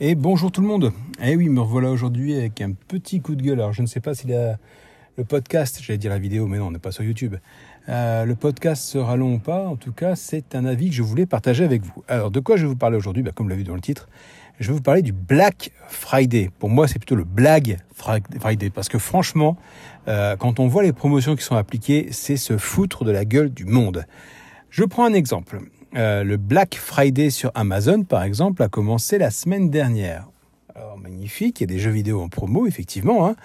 Et bonjour tout le monde. Eh oui, me revoilà aujourd'hui avec un petit coup de gueule. Alors je ne sais pas si la, le podcast, j'allais dire la vidéo, mais non, on n'est pas sur YouTube. Euh, le podcast sera long ou pas. En tout cas, c'est un avis que je voulais partager avec vous. Alors de quoi je vais vous parler aujourd'hui? Bah, Comme vous l'avez vu dans le titre, je vais vous parler du Black Friday. Pour moi, c'est plutôt le Black Friday. Parce que franchement, euh, quand on voit les promotions qui sont appliquées, c'est se foutre de la gueule du monde. Je prends un exemple. Euh, le Black Friday sur Amazon, par exemple, a commencé la semaine dernière. Alors, magnifique, il y a des jeux vidéo en promo, effectivement. Hein.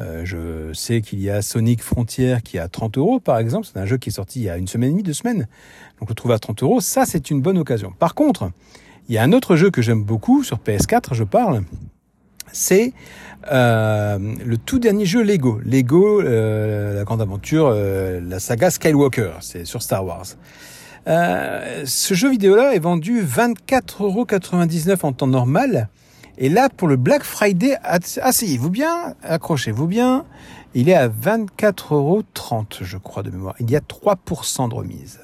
Euh, je sais qu'il y a Sonic Frontier qui est à 30 euros, par exemple. C'est un jeu qui est sorti il y a une semaine et demie, deux semaines. Donc, le trouve à 30 euros. Ça, c'est une bonne occasion. Par contre, il y a un autre jeu que j'aime beaucoup, sur PS4, je parle. C'est euh, le tout dernier jeu Lego. Lego, la grande aventure, la saga Skywalker. C'est sur Star Wars. Euh, ce jeu vidéo-là est vendu 24,99€ en temps normal. Et là, pour le Black Friday, asseyez-vous bien, accrochez-vous bien, il est à 24,30€, je crois, de mémoire. Il y a 3% de remise.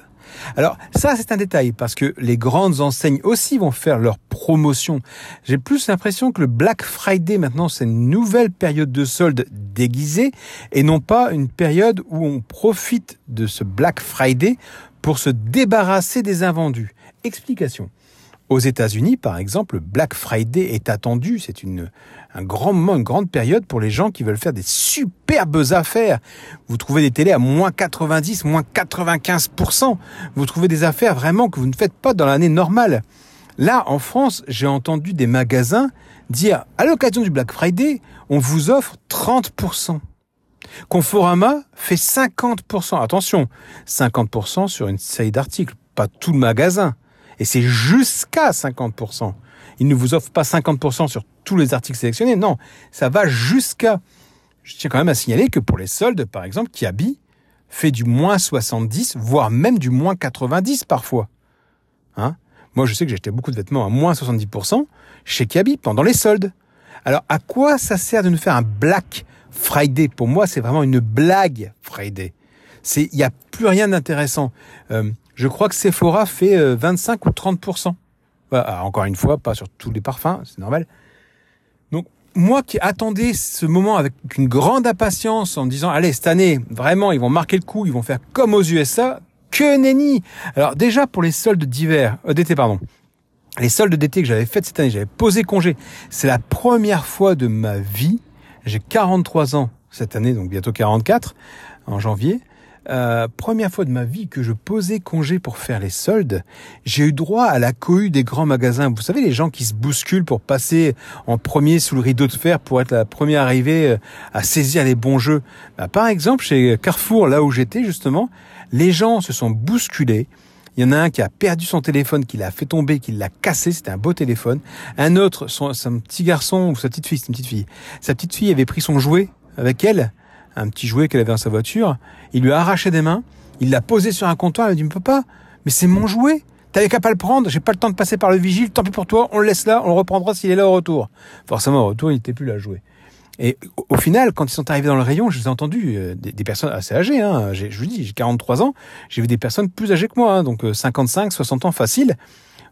Alors ça c'est un détail parce que les grandes enseignes aussi vont faire leur promotion. J'ai plus l'impression que le Black Friday maintenant c'est une nouvelle période de solde déguisée et non pas une période où on profite de ce Black Friday pour se débarrasser des invendus. Explication. Aux États-Unis, par exemple, Black Friday est attendu. C'est une, un grand moment, une grande période pour les gens qui veulent faire des superbes affaires. Vous trouvez des télés à moins 90, moins 95%. Vous trouvez des affaires vraiment que vous ne faites pas dans l'année normale. Là, en France, j'ai entendu des magasins dire, à l'occasion du Black Friday, on vous offre 30%. Conforama fait 50%. Attention, 50% sur une série d'articles, pas tout le magasin. Et c'est jusqu'à 50%. Il ne vous offre pas 50% sur tous les articles sélectionnés. Non, ça va jusqu'à... Je tiens quand même à signaler que pour les soldes, par exemple, Kiabi fait du moins 70, voire même du moins 90 parfois. Hein? Moi, je sais que j'ai acheté beaucoup de vêtements à moins 70% chez Kiabi pendant les soldes. Alors, à quoi ça sert de nous faire un Black? Friday, pour moi, c'est vraiment une blague Friday. C'est, il n'y a plus rien d'intéressant. Euh, je crois que Sephora fait 25 euh, ou 30% bah, Encore une fois, pas sur tous les parfums, c'est normal. Donc, moi qui attendais ce moment avec une grande impatience en me disant, allez, cette année, vraiment, ils vont marquer le coup, ils vont faire comme aux USA, que nenni Alors déjà, pour les soldes d'hiver, euh, d'été, pardon, les soldes d'été que j'avais faites cette année, j'avais posé congé. C'est la première fois de ma vie j'ai 43 ans cette année, donc bientôt 44 en janvier. Euh, première fois de ma vie que je posais congé pour faire les soldes, j'ai eu droit à la cohue des grands magasins. Vous savez, les gens qui se bousculent pour passer en premier sous le rideau de fer pour être la première arrivée euh, à saisir les bons jeux. Bah, par exemple, chez Carrefour, là où j'étais justement, les gens se sont bousculés. Il y en a un qui a perdu son téléphone, qui l'a fait tomber, qui l'a cassé. C'était un beau téléphone. Un autre, son, petit garçon ou sa petite fille, une petite fille. Sa petite fille avait pris son jouet avec elle, un petit jouet qu'elle avait dans sa voiture. Il lui a arraché des mains. Il l'a posé sur un comptoir. Elle a dit, papa, mais c'est mon jouet. T'avais qu'à pas le prendre. J'ai pas le temps de passer par le vigile. Tant pis pour toi. On le laisse là. On le reprendra s'il est là au retour. Forcément, au retour, il n'était plus là à jouer. Et au final, quand ils sont arrivés dans le rayon, je les ai entendus, euh, des, personnes assez âgées, hein, je vous dis, j'ai 43 ans, j'ai vu des personnes plus âgées que moi, hein, donc 55, euh, 60 ans facile,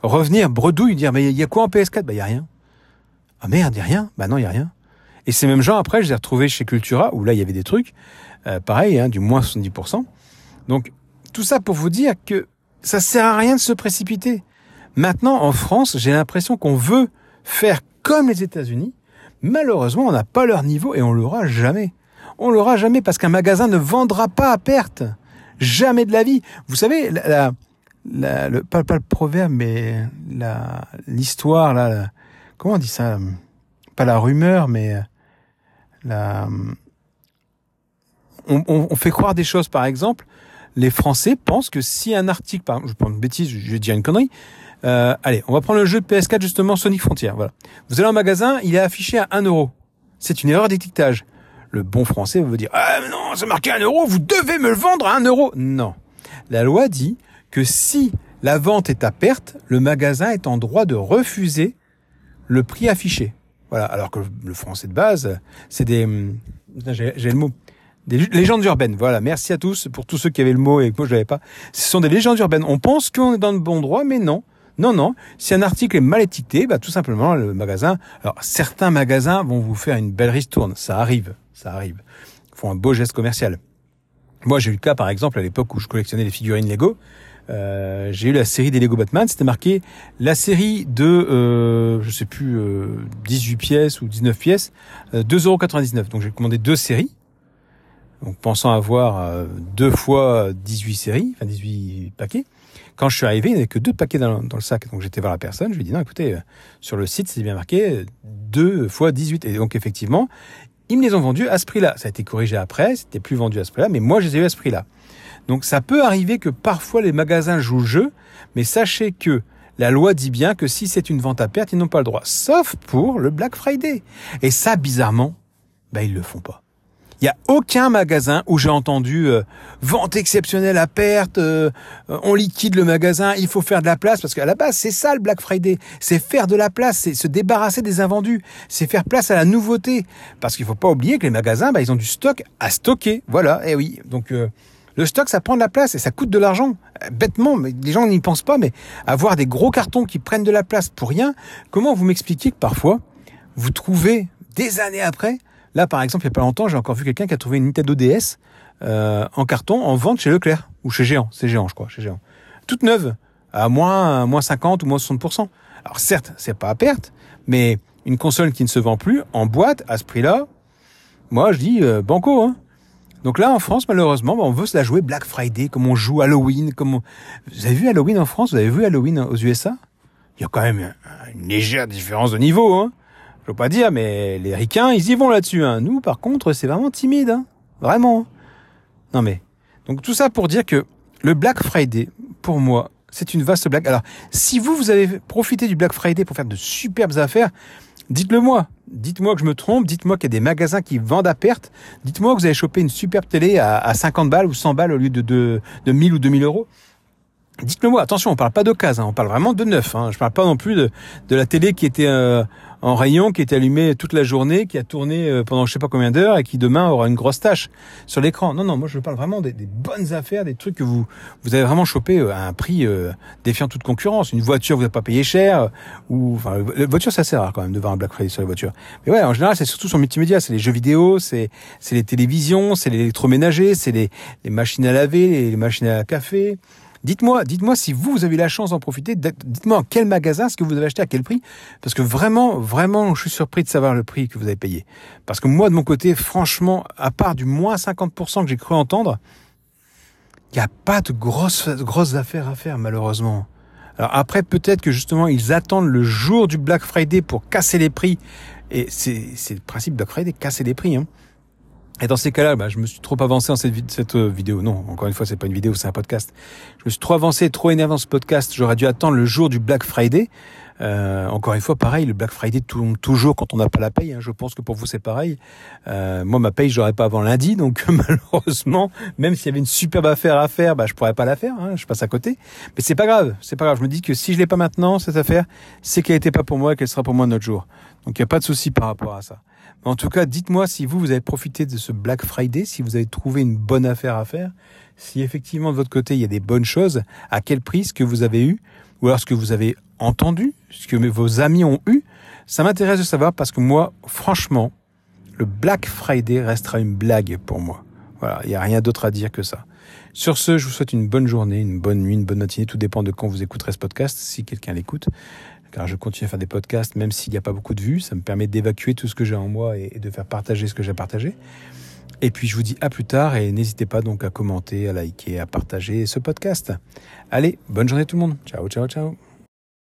revenir bredouille, dire, mais il y a quoi en PS4 Bah il y a rien. Ah merde, il y a rien? Bah non, il y a rien. Et ces mêmes gens, après, je les ai retrouvés chez Cultura, où là, il y avait des trucs, euh, pareil, hein, du moins 70%. Donc, tout ça pour vous dire que ça sert à rien de se précipiter. Maintenant, en France, j'ai l'impression qu'on veut faire comme les États-Unis, Malheureusement, on n'a pas leur niveau et on l'aura jamais. On l'aura jamais parce qu'un magasin ne vendra pas à perte. Jamais de la vie. Vous savez, la, la, le, pas, le proverbe, mais l'histoire, là, comment on dit ça? Pas la rumeur, mais la, on, on, fait croire des choses. Par exemple, les Français pensent que si un article, par exemple, je prends une bêtise, je vais dire une connerie, euh, allez, on va prendre le jeu de PS4 justement Sonic Frontier. Voilà. Vous allez en magasin, il est affiché à 1 euro. C'est une erreur d'étiquetage. Le bon français va vous dire ah non, c'est marqué 1 euro, vous devez me le vendre à 1 euro. Non. La loi dit que si la vente est à perte, le magasin est en droit de refuser le prix affiché. Voilà. Alors que le français de base, c'est des, hum, j'ai le mot, des légendes urbaines. Voilà. Merci à tous pour tous ceux qui avaient le mot et que moi je l'avais pas. Ce sont des légendes urbaines. On pense qu'on est dans le bon droit, mais non. Non, non. Si un article est mal étiqueté, bah, tout simplement, le magasin. Alors, certains magasins vont vous faire une belle ristourne. Ça arrive. Ça arrive. Ils font un beau geste commercial. Moi, j'ai eu le cas, par exemple, à l'époque où je collectionnais les figurines Lego. Euh, j'ai eu la série des Lego Batman. C'était marqué la série de, euh, je sais plus, euh, 18 pièces ou 19 pièces, euh, 2,99€. Donc, j'ai commandé deux séries. Donc, pensant avoir euh, deux fois 18 séries, enfin 18 paquets. Quand je suis arrivé, il n'y avait que deux paquets dans, le sac. Donc j'étais voir la personne, je lui ai dit non, écoutez, euh, sur le site, c'est bien marqué 2 fois 18. Et donc effectivement, ils me les ont vendus à ce prix-là. Ça a été corrigé après, c'était plus vendu à ce prix-là, mais moi je les ai eu à ce prix-là. Donc ça peut arriver que parfois les magasins jouent le jeu, mais sachez que la loi dit bien que si c'est une vente à perte, ils n'ont pas le droit, sauf pour le Black Friday. Et ça, bizarrement, bah ils le font pas. Il n'y a aucun magasin où j'ai entendu euh, vente exceptionnelle à perte, euh, on liquide le magasin, il faut faire de la place parce qu'à la base c'est ça le Black Friday, c'est faire de la place, c'est se débarrasser des invendus, c'est faire place à la nouveauté. Parce qu'il faut pas oublier que les magasins bah, ils ont du stock à stocker, voilà, et eh oui. Donc euh, le stock, ça prend de la place et ça coûte de l'argent. Bêtement, mais les gens n'y pensent pas, mais avoir des gros cartons qui prennent de la place pour rien, comment vous m'expliquez que parfois, vous trouvez, des années après, Là, par exemple, il n'y a pas longtemps, j'ai encore vu quelqu'un qui a trouvé une Nintendo DS euh, en carton en vente chez Leclerc ou chez Géant. C'est Géant, je crois, chez Géant. Toute neuve, à moins, moins 50 ou moins 60%. Alors certes, c'est pas à perte, mais une console qui ne se vend plus en boîte à ce prix-là, moi je dis euh, banco. Hein. Donc là, en France, malheureusement, bah, on veut se la jouer Black Friday, comme on joue Halloween. Vous avez vu Halloween en France Vous avez vu Halloween aux USA Il y a quand même une légère différence de niveau. Hein je veux pas dire, mais les ricains, ils y vont là-dessus. Hein. Nous, par contre, c'est vraiment timide. Hein. Vraiment. Non mais, donc tout ça pour dire que le Black Friday, pour moi, c'est une vaste blague. Alors, si vous, vous avez profité du Black Friday pour faire de superbes affaires, dites-le moi. Dites-moi que je me trompe, dites-moi qu'il y a des magasins qui vendent à perte, dites-moi que vous avez chopé une superbe télé à, à 50 balles ou 100 balles au lieu de, de, de 1000 ou 2000 euros. Dites-le moi, attention, on parle pas d'occasion, hein, on parle vraiment de neuf. Hein. Je parle pas non plus de, de la télé qui était euh, en rayon, qui était allumée toute la journée, qui a tourné euh, pendant je sais pas combien d'heures et qui demain aura une grosse tache sur l'écran. Non, non, moi je parle vraiment des, des, bonnes affaires, des trucs que vous vous avez vraiment chopé euh, à un prix défiant toute concurrence. Une voiture, vous n'avez pas payé cher, ou enfin, la voiture, ça sert rare quand même de voir un Black Friday sur les voitures. Mais ouais, en général, c'est surtout sur multimédia, c'est les jeux vidéo, c'est c'est les télévisions, c'est l'électroménager, c'est les, les machines à laver, les machines à café. Dites-moi, dites-moi si vous, avez la chance d'en profiter. Dites-moi quel magasin est-ce que vous avez acheté à quel prix Parce que vraiment, vraiment, je suis surpris de savoir le prix que vous avez payé. Parce que moi, de mon côté, franchement, à part du moins 50% que j'ai cru entendre, il n'y a pas de grosses, grosses affaires à faire, malheureusement. Alors après, peut-être que justement, ils attendent le jour du Black Friday pour casser les prix. Et c'est le principe Black Friday, casser les prix. Hein. Et dans ces cas-là, bah, je me suis trop avancé dans cette, euh, vidéo. Non, encore une fois, c'est pas une vidéo, c'est un podcast. Je me suis trop avancé, trop énervé dans ce podcast. J'aurais dû attendre le jour du Black Friday. Euh, encore une fois, pareil, le Black Friday tombe toujours quand on n'a pas la paye. Hein. Je pense que pour vous c'est pareil. Euh, moi, ma paye, j'aurais pas avant lundi, donc malheureusement, même s'il y avait une superbe affaire à faire, bah, je pourrais pas la faire. Hein. Je passe à côté. Mais c'est pas grave, c'est pas grave. Je me dis que si je l'ai pas maintenant cette affaire, c'est qu'elle n'était pas pour moi, qu'elle sera pour moi un autre jour. Donc il n'y a pas de souci par rapport à ça. En tout cas, dites-moi si vous, vous avez profité de ce Black Friday, si vous avez trouvé une bonne affaire à faire, si effectivement de votre côté il y a des bonnes choses, à quel prix ce que vous avez eu, ou alors ce que vous avez entendu, ce que vos amis ont eu. Ça m'intéresse de savoir parce que moi, franchement, le Black Friday restera une blague pour moi. Voilà, il n'y a rien d'autre à dire que ça. Sur ce, je vous souhaite une bonne journée, une bonne nuit, une bonne matinée. Tout dépend de quand vous écouterez ce podcast, si quelqu'un l'écoute car je continue à faire des podcasts, même s'il n'y a pas beaucoup de vues. Ça me permet d'évacuer tout ce que j'ai en moi et, de faire partager ce que j'ai partagé. Et puis je vous dis à plus tard et n'hésitez pas donc à commenter, à liker, à partager ce podcast. Allez, bonne journée tout le monde. Ciao, ciao, ciao.